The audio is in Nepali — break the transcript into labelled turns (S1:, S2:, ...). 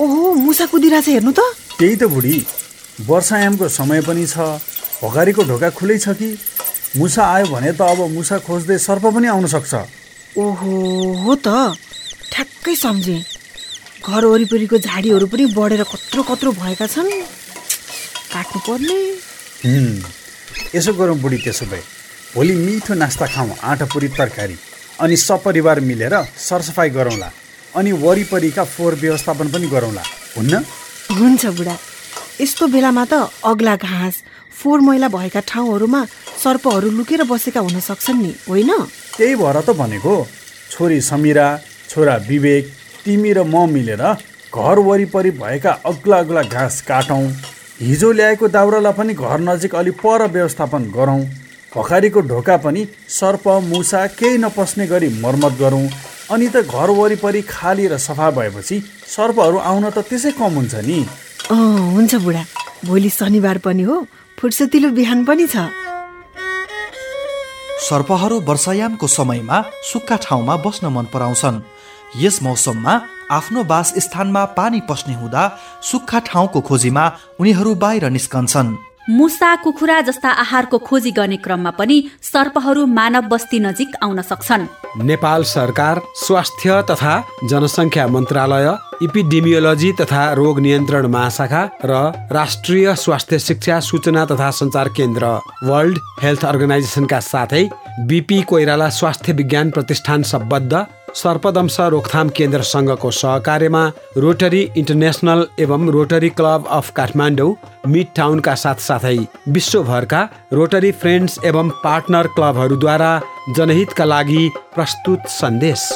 S1: ओहो मुसा कुदिरहेछ हेर्नु त।
S2: त्यही त बुढी वर्षायामको समय पनि छ भगारीको ढोका खुलै छ कि? मुसा आयो भने त अब मुसा खोज्दै सर्प पनि आउन सक्छ।
S1: ओहो हो त। ठ्याक्कै सम्झेँ। घर वरिपरिको झाडीहरू पनि बढेर कत्रो कत्रो भएका छन्। काट्नु पर्ने
S2: यसो गरौँ बुढी त्यसो भए। भोलि मिठो नास्ता खाउँ आँटा पुरी तरकारी अनि सपरिवार मिलेर सरसफाइ गरौँला। अनि वरिपरिका फोहोर व्यवस्थापन पनि गरौँला। हुन्न?
S1: हुन्छ बुढा। यस्तो बेलामा त अग्ला घाँस फोहोर मैला भएका ठाउँहरूमा सर्पहरू लुकेर बसेका हुन सक्छन् नि होइन?
S2: त्यही भएर त भनेको छोरी समिरा छोरा विवेक तिमी र म मिलेर घर वरिपरि भएका अग्ला अग्ला घाँस काटौँ। हिजो ल्याएको दाउरालाई पनि घर नजिक अलि पर व्यवस्थापन गरौँ। भखारीको ढोका पनि सर्प मुसा केही नपस्ने गरी मर्मत गरौँ। अनि त घर वरिपरि खाली र सफा भएपछि सर्पहरू आउन त त्यसै कम हुन्छ नि।
S1: अँ हुन्छ बुढा। भोलि शनिबार पनि हो। फुर्सतिलो बिहान पनि छ।
S3: सर्पहरू वर्षायामको समयमा सुक्खा ठाउँमा बस्न मन पराउँछन्। यस मौसममा आफ्नो वासस्थानमा पानी पस्ने हुँदा सुक्खा ठाउँको खोजीमा उनीहरू बाहिर निस्कन्छन्।
S4: मुसा कुखुरा जस्ता आहारको खोजी गर्ने क्रममा पनि सर्पहरू मानव बस्ती नजिक आउन सक्छन्।
S5: नेपाल सरकार स्वास्थ्य तथा जनसङ्ख्या मन्त्रालय इपिडेमियोलोजी तथा रोग नियन्त्रण महाशाखा र राष्ट्रिय स्वास्थ्य शिक्षा सूचना तथा सञ्चार केन्द्र वर्ल्ड हेल्थ अर्गनाइजेसनका साथै बिपी कोइराला स्वास्थ्य विज्ञान प्रतिष्ठान सम्बद्ध सर्पदंश रोकथाम केन्द्र सङ्घको सहकार्यमा रोटरी इन्टरनेसनल एवं Rotary club of Kathmandu mid टाउनका साथसाथै विश्वभरका रोटरी फ्रेन्ड्स एवं पार्टनर क्लबहरूद्वारा जनहितका लागि प्रस्तुत सन्देश।